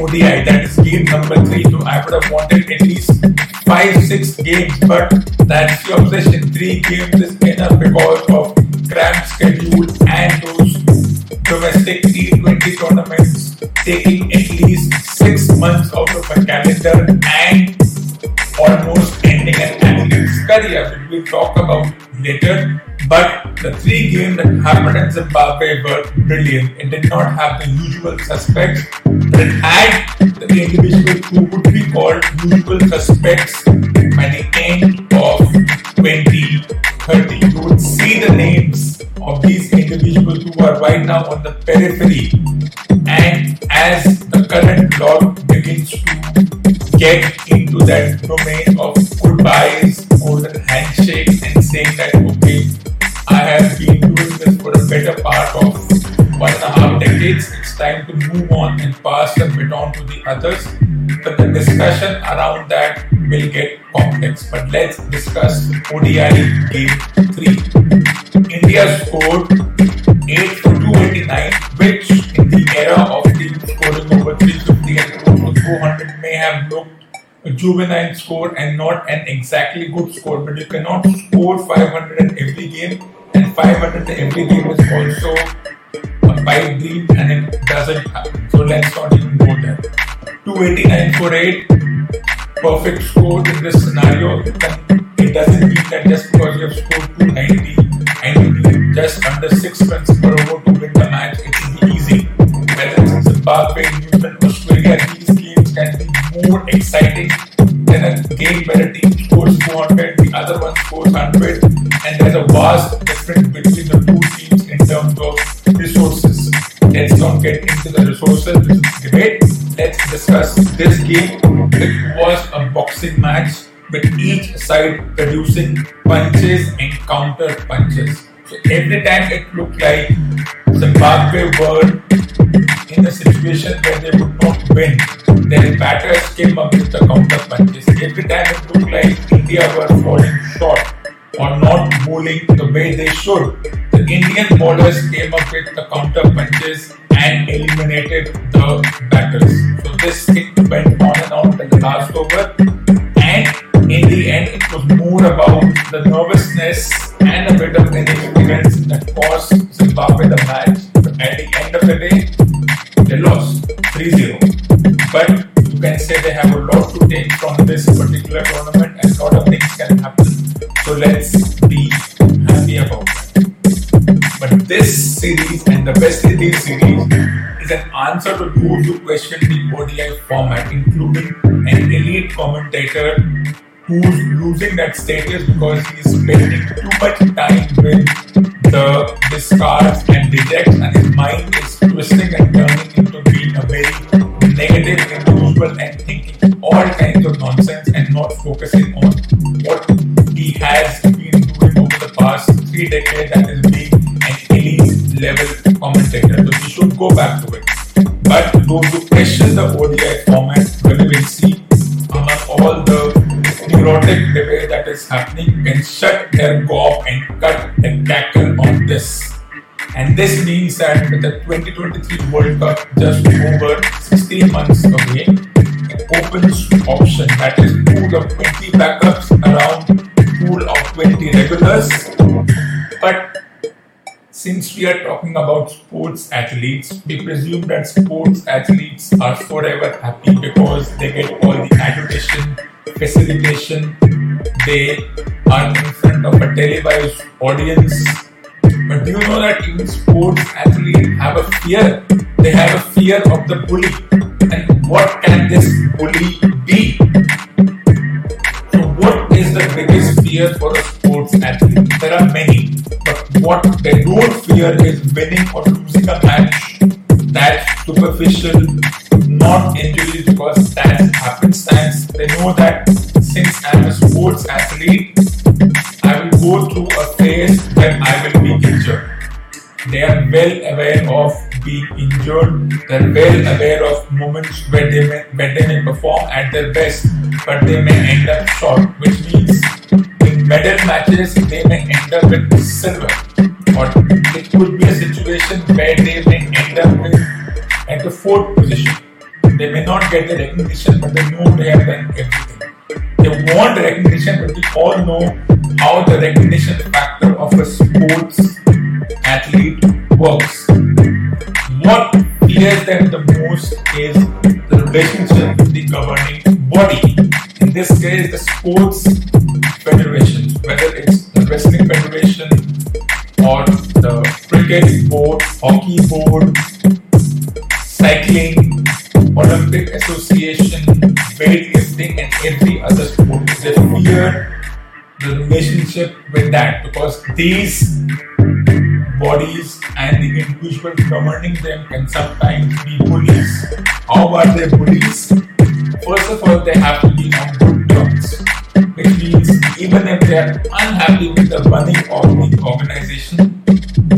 ODI, that is game number three. So I would have wanted at least five, six games, but that's the obsession. Three games is enough because of cramped schedule and those domestic T20 tournaments taking at least six months out of a calendar and almost ending an athlete's career, which we'll talk about later. But the three games that happened in Zimbabwe were brilliant. It did not have the usual suspects, but it had the individuals who would be called usual suspects by the end of 2030. You would see the names of these individuals who are right now on the periphery. And as the current log begins to get into that domain of goodbyes, and pass the baton to the others. But the discussion around that will get complex. But let's discuss ODI Game 3. India scored 8 for 289, which in the era of teams scoring over 350 and close 400 may have looked a juvenile score and not an exactly good score. But you cannot score 500 in every game and 500 in every game is also a pipe dream and it doesn't happen. So let's not even go there. 289 for 8, perfect score in this scenario. It doesn't mean that just because you have scored 290 and just under 6 runs per over to win the match, it will be easy. Whether it's in Zimbabwe, New Zealand, Australia, these games can be more exciting than a game where a team scores 200, the other one scores 100, and there's a vast difference between the two teams in terms of resources. Let's not get into the resources, is debate. Let's discuss this game. It was a boxing match with each side producing punches and counter punches. So every time it looked like Zimbabwe were in a situation where they would not win, their batters came up with the counter punches. Every time it looked like India were falling short or not bowling the way they should, the Indian bowlers came up with the counter punches and eliminated the batters. So this thing went on and on till the last over. And in the end, it was more about the nervousness and a bit of inexperience that cost Zimbabwe the match. At the end of the day, they lost 3 0. But you can say they have a lot to take from this particular tournament and a lot of things can happen. So let's be happy about that. But this series and the West Indies series is an answer to those who question in ODI format, including an elite commentator who's losing that status because he's spending too much time with the discards and rejects, and his mind is twisting and turning into being a very negative individual and thinking all kinds of nonsense and not focusing on what he has been doing over the past three decades go back to it. But those who question the ODI format, see among all the neurotic debate that is happening, can shut their gob and cut and tackle on this. And this means that with the 2023 World Cup just over 16 months away, it opens option that is pool of 20 backups around pool of 20 regulars. But since we are talking about sports athletes, we presume that sports athletes are forever happy because they get all the adulation, facilitation, they are in front of a televised audience. But do you know that even sports athletes have a fear? They have a fear of the bully. And what can this bully be? So, what is the biggest fear for a sports athlete? There are many, what they don't fear is winning or losing a match. That's superficial, not injuries, because that's happenstance. They know that since I'm a sports athlete, I will go through a phase when I will be injured. They are well aware of being injured. They are well aware of moments where they may, where they may perform at their best, but they may end up short, which means medal matches they may end up with silver, or it could be a situation where they may end up with at the fourth position. They may not get the recognition, but they know they have done everything. They want recognition, but we all know how the recognition factor of a sports athlete works. What fears them the most is the relationship with the governing body. In this case, the sports federation, whether it's the wrestling federation or the cricket board, hockey board, cycling, Olympic Association, weightlifting, and every other sport. They fear the relationship with that because these bodies and the individual governing them can sometimes be bullies. How are they bullies? First of all, they have to be on good terms, which means even if they are unhappy with the running of the organization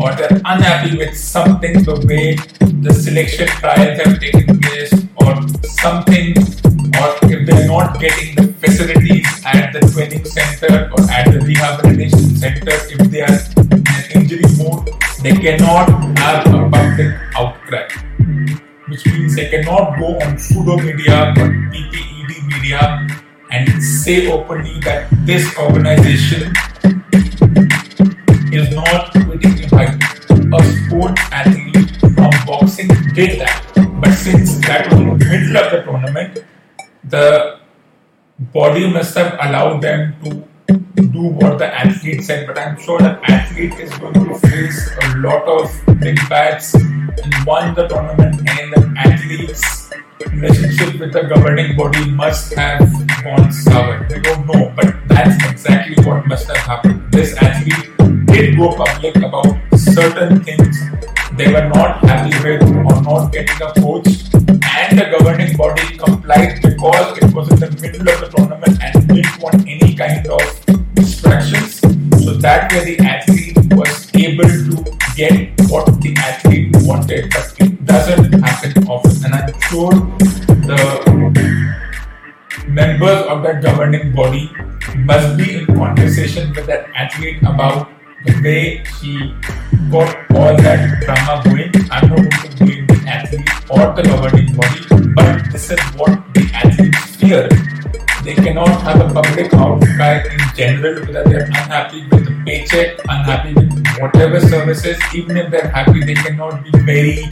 or they're unhappy with something, the way the selection trials have taken place, or something, or if they're not getting the facilities at the training center or at the rehabilitation center, if they are in an injury mode, they cannot have a public outcry. Which means they cannot go on pseudo media or PPED media and say openly that this organization is not fitting in height. A sport athlete from boxing did that, but since that was in the middle of the tournament, the body must have allowed them to do what the athlete said. But I'm sure the athlete is going to face a lot of big bats and won the tournament, and the athlete's relationship with the governing body must have gone sour. They don't know, but that's exactly what must have happened. This athlete did go public about certain things they were not happy with or not getting a coach, and the governing body complied because it was in the middle of the tournament and didn't want any kind of distractions. So that way the athlete was able to get what the athlete wanted, but it doesn't happen often. And I'm sure of that governing body must be in conversation with that athlete about the way he got all that drama going. I'm not going to blame the athlete or the governing body, but this is what the athletes fear. They cannot have a public outcry in general whether they're unhappy with the paycheck, unhappy with whatever services. Even if they're happy, they cannot be very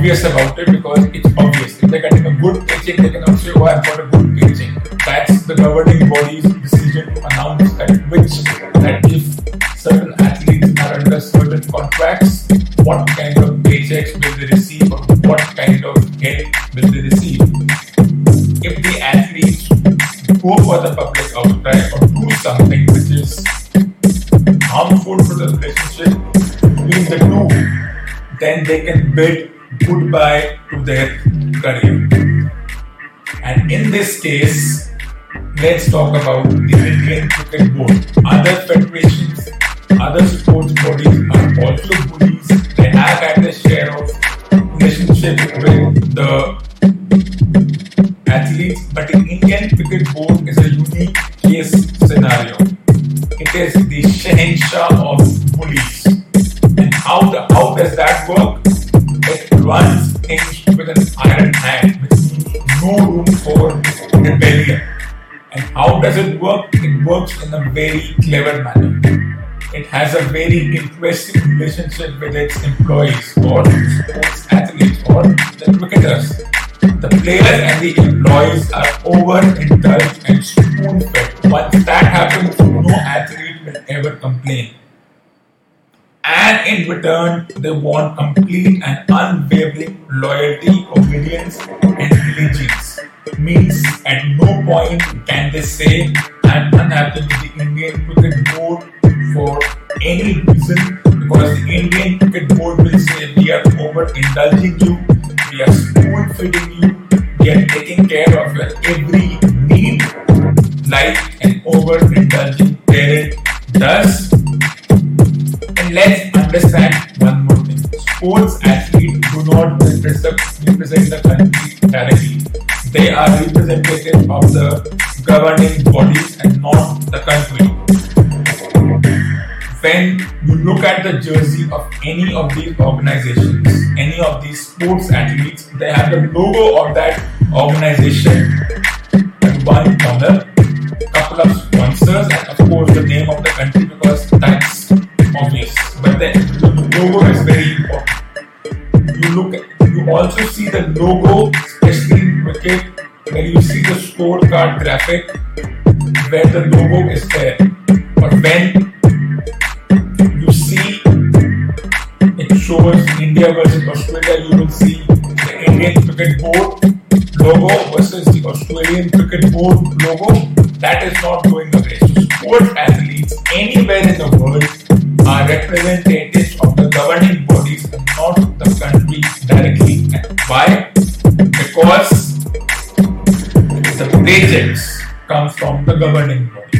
obvious about it because it's obvious. If they're getting a good paycheck, they cannot say, Oh, I've got a good paycheck. That's the governing body's decision to announce that which that if certain athletes are under certain contracts, what kind of paychecks will they receive or what kind of help will they receive. If the athletes go for the public outcry or do something which is harmful to the relationship between the two, then they can bid goodbye to their career. And in this case, let's talk about the Indian Cricket Board. Other federations, other sports bodies are also bullies. They have had a share of relationship with the athletes, but the Indian Cricket Board is a unique case scenario. It is the Shahenshah of bullies. And how, the, how does that work? Runs things with an iron hand, means no room for rebellion. And how does it work? It works in a very clever manner. It has a very interesting relationship with its employees or sports athletes or the cricketers. The players and the employees are overindulged and spoon fed. Once that happens, no athlete will ever complain. And in return, they want complete and unwavering loyalty, obedience, and allegiance. Means at no point can they say, I'm unhappy with the Indian Cricket Board for any reason because the Indian Cricket Board will say we are overindulging you, we are spoon feeding you, we are taking care of your every need like an overindulging parent does. And let's understand one more thing. Sports athletes do not represent, the country directly. they are representatives of the governing bodies and not the country. When you look at the jersey of any of these organizations, any of these sports athletes, they have the logo of that organization at one corner, couple of sponsors, and of course the name of the country you see the scorecard graphic where the logo is there. But when you see it shows India versus Australia, you will see the Indian Cricket Board logo versus the Australian Cricket Board logo. That is not going away. So sports athletes anywhere in the world are representatives comes from the governing body.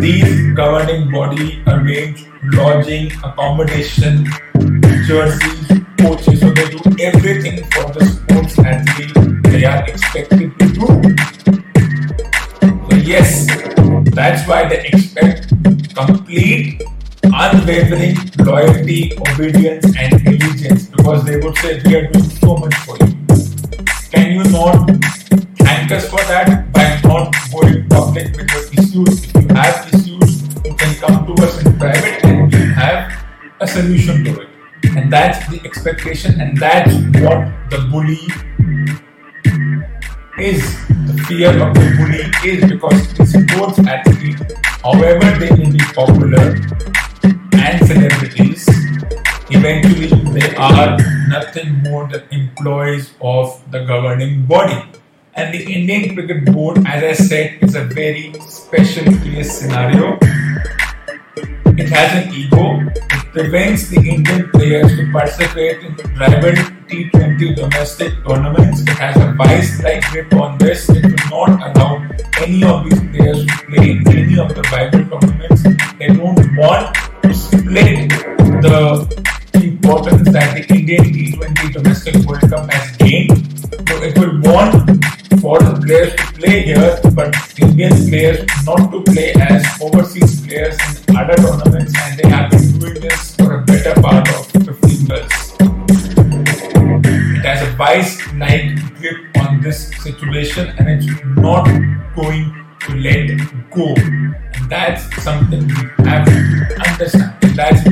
These governing body arrange lodging, accommodation, jerseys, coaches, so they do everything for the sports athlete they are expected to do. So yes, that's why they expect complete, unwavering loyalty, obedience, and allegiance because they would say we are doing so much for you. Can you not us for that by not going public with your issues? If you have issues, you can come to us in private and we have a solution to it. And that's the expectation, and that's what the bully is. The fear of the bully is because the sports athlete, however they may be popular and celebrities, eventually they are nothing more than employees of the governing body. And the Indian Cricket Board, as I said, is a very special case scenario. It has an ego. It prevents the Indian players to participate in the rival T20 domestic tournaments. It has a vice-like grip on this. It will not allow any of these players to play in any of the rival tournaments. They don't want to split the importance that the Indian T20 domestic World Cup has gained. It will want for the players to play here, but Indian players not to play as overseas players in other tournaments, and they have been doing this for a better part of 15 years. It has a vice-like grip on this situation, and it's not going to let go. And that's something we have to understand. And that's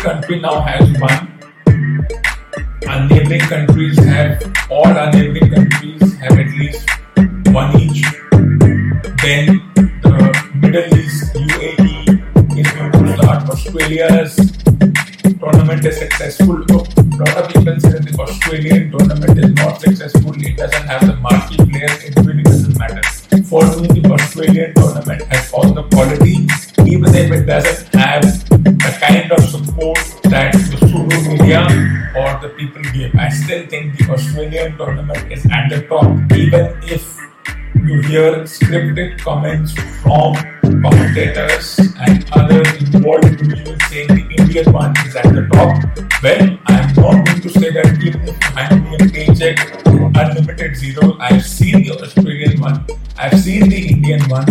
country now has one. Our neighboring countries have, all our neighboring countries have at least one each. Then the Middle East, UAE is going to start. Australia's tournament is successful. A lot of people say that the or the people game. I still think the Australian tournament is at the top, even if you hear scripted comments from commentators and other involved individuals saying the Indian one is at the top. Well, I'm not going to say that even if me a paycheck, unlimited zero, I've seen the Australian one, I've seen the Indian one,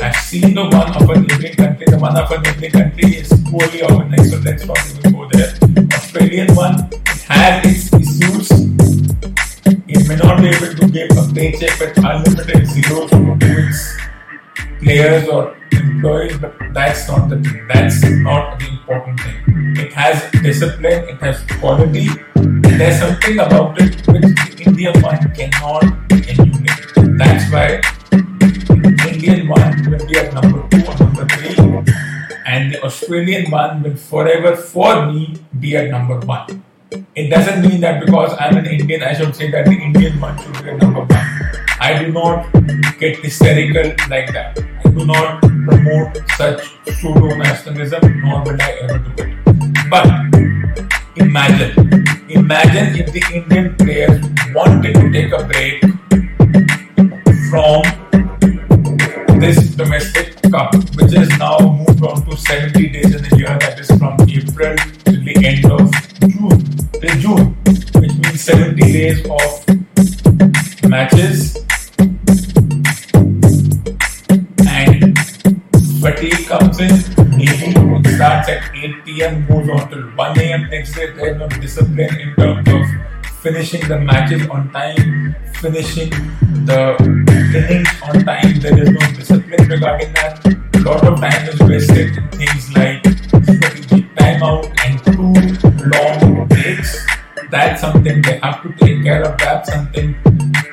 I've seen the one of a neighboring country. The one of a neighboring country is poorly organized, so let's not even go there. Australian one has its issues. It may not be able to give a paycheck with unlimited zeros to its players or employees, but that's not the thing. That's not the important thing. It has discipline, it has quality, there's something about it which the Indian one cannot emulate. That's why Indian one will be at number two Australian one will forever, for me, be at number one. It doesn't mean that because I'm an Indian, I should say that the Indian one should be at number one. I do not get hysterical like that. I do not promote such pseudo nationalism, nor will I ever do it. But imagine, imagine if the Indian players wanted to take a break from Cup, which is now moved on to 70 days in a year, that is from April till the end of June, till June, which means 70 days of matches. And fatigue comes in, evening starts at 8 pm, goes on till 1 am next day. There is no discipline in terms of finishing the matches on time, finishing the innings on time. There is no discipline regarding that. A lot of time is wasted in things like timeout and too long breaks. That's something they have to take care of. That's something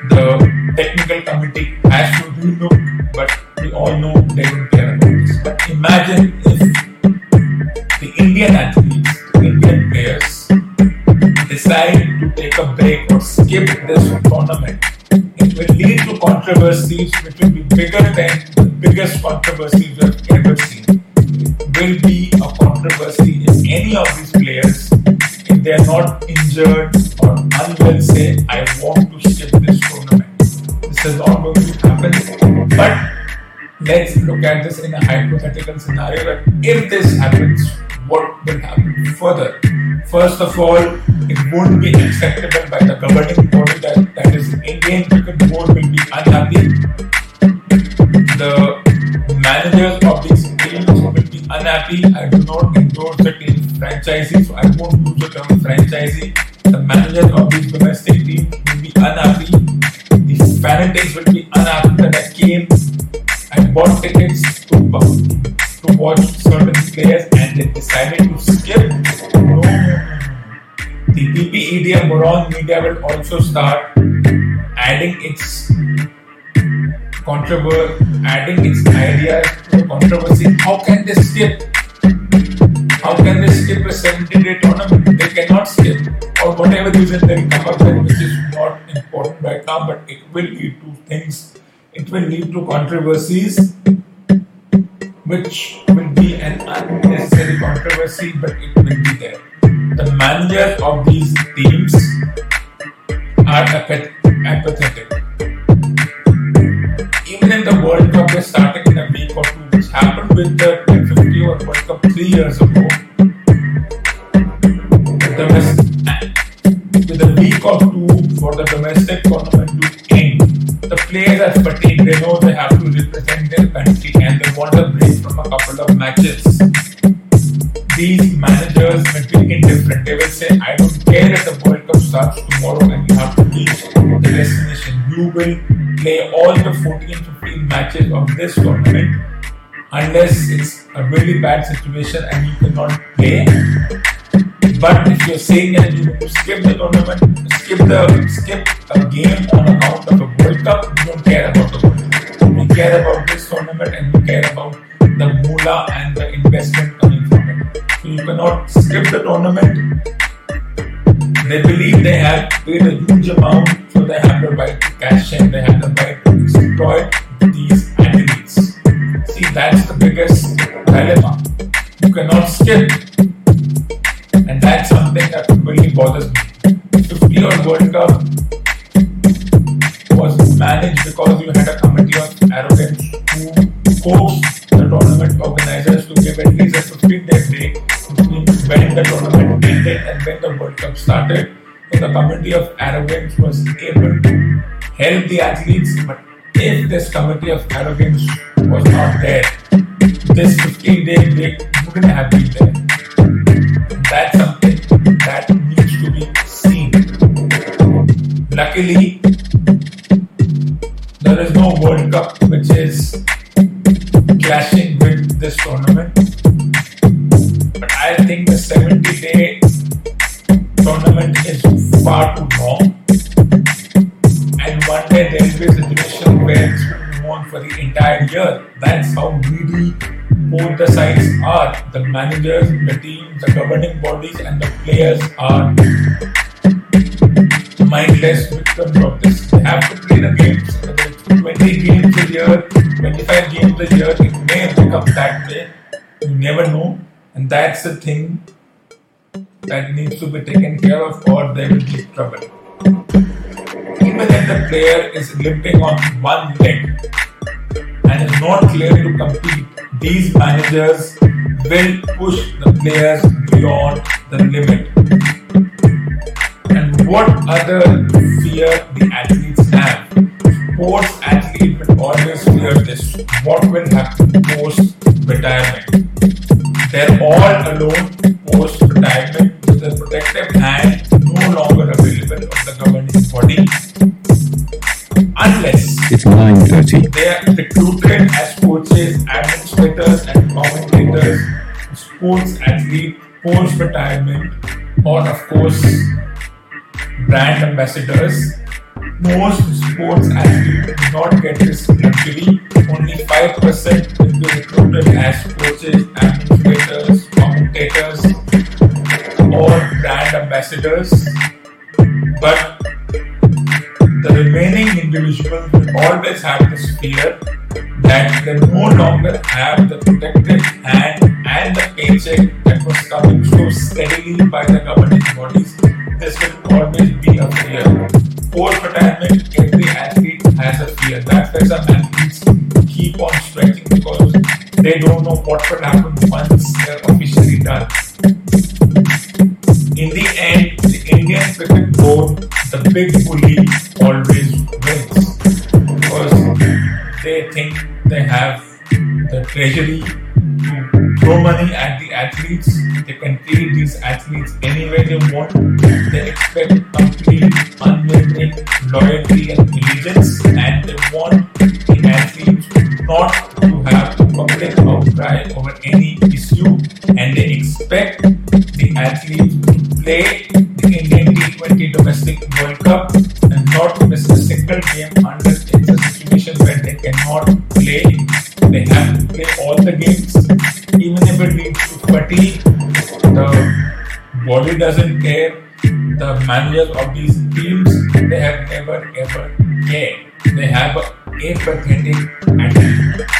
the technical committee has to relook, but we all know they don't care about this. But imagine if the Indian athletes, tournament. It will lead to controversies which will be bigger than the biggest controversies we've ever seen. Will be a controversy if any of these players, if they are not injured or unwell, say, I want to skip this tournament. This is not going to happen. But let's look at this in a hypothetical scenario that if this happens, what will happen further? First of all, it won't be acceptable by the governing body that, that is Indian Cricket Board will be unhappy. The managers of these teams will be unhappy. I do not endorse the team franchisee, so I won't use the term. The managers of these domestic teams will be unhappy. The fanatics will be unhappy that I came and bought tickets Media will also start adding its controversy, adding its ideas to controversy. How can they skip? How can they skip a 70 day tournament? They cannot skip, or whatever reason they come up with, which is not important right now, but it will lead to things it will lead to controversies, which will be an unnecessary controversy, but it will be there. The managers of these teams are apathetic. Even in the World Cup, they started in a week or two, which happened with the 50 or World Cup three years ago. With a week or two for the domestic tournament to end the players are fatigued. They know they have to represent their country and they want a break from a couple of matches. These managers will be indifferent. They will say, I don't care if the World Cup starts tomorrow and you have the destination. You will play all the 14, 15 matches of this tournament unless it's a really bad situation and you cannot play. But if you're saying that you skip the tournament, skip the skip a game on account of a World Cup, you don't care about the World Cup. You care about this tournament and you care about the moolah and the investment coming from it. So you cannot skip the tournament. They believe they have paid a huge amount, they have the right to cash in, they have the right to exploit these athletes. See, that's the biggest dilemma. You cannot skip and that's something that really bothers me. 50 or World Cup was managed because you had a committee of arrogance who coaxed the tournament organizers to give at least a 15 day break between when the tournament ended and when the World Cup started. The committee of arrogance was able to help the athletes, but if this committee of arrogance was not there, this 15 day break wouldn't have been there that's something that needs to be seen. Luckily, there is no World Cup which is clashing with this tournament. Far too long. And one day there will be a situation where it's going to on for the entire year. That's how greedy both the sides are the managers, the team, the governing bodies, and the players are mindless victims of this. They have to play the games. 20 games a year, 25 games a year, it may become that way. You never know. And that's the thing that needs to be taken care of, or there will be trouble. Even if the player is limping on one leg and is not clear to compete, these managers will push the players beyond the limit. And what other fear the athletes have. Sports athlete will always fear this. What will happen post retirement? They're all alone 9.30. they are recruited as coaches, administrators, and commentators, sports athlete, post retirement, or of course, brand ambassadors. Most sports athletes do not get this luxury. Only 5% will be recruited as coaches, administrators, commentators, or brand ambassadors. But the remaining individuals will always have this fear that they no longer have the protected hand and the paycheck that was coming so steadily by the governing bodies. This will always be a fear. Post retirement, every athlete has a fear. That's why some athletes keep on stretching because they don't know what will happen once they're officially done. In the end, the Indian cricket board, the big bully, treasury to throw money at the athletes. They can treat these athletes any way they want. They expect complete, unwavering loyalty and allegiance, and they want the athletes not to have public outcry over any issue, and they expect the athletes to play the Indian T20 domestic World Cup and not miss a single game body doesn't care. The managers of these teams, they have never ever cared. They have a apathetic attitude.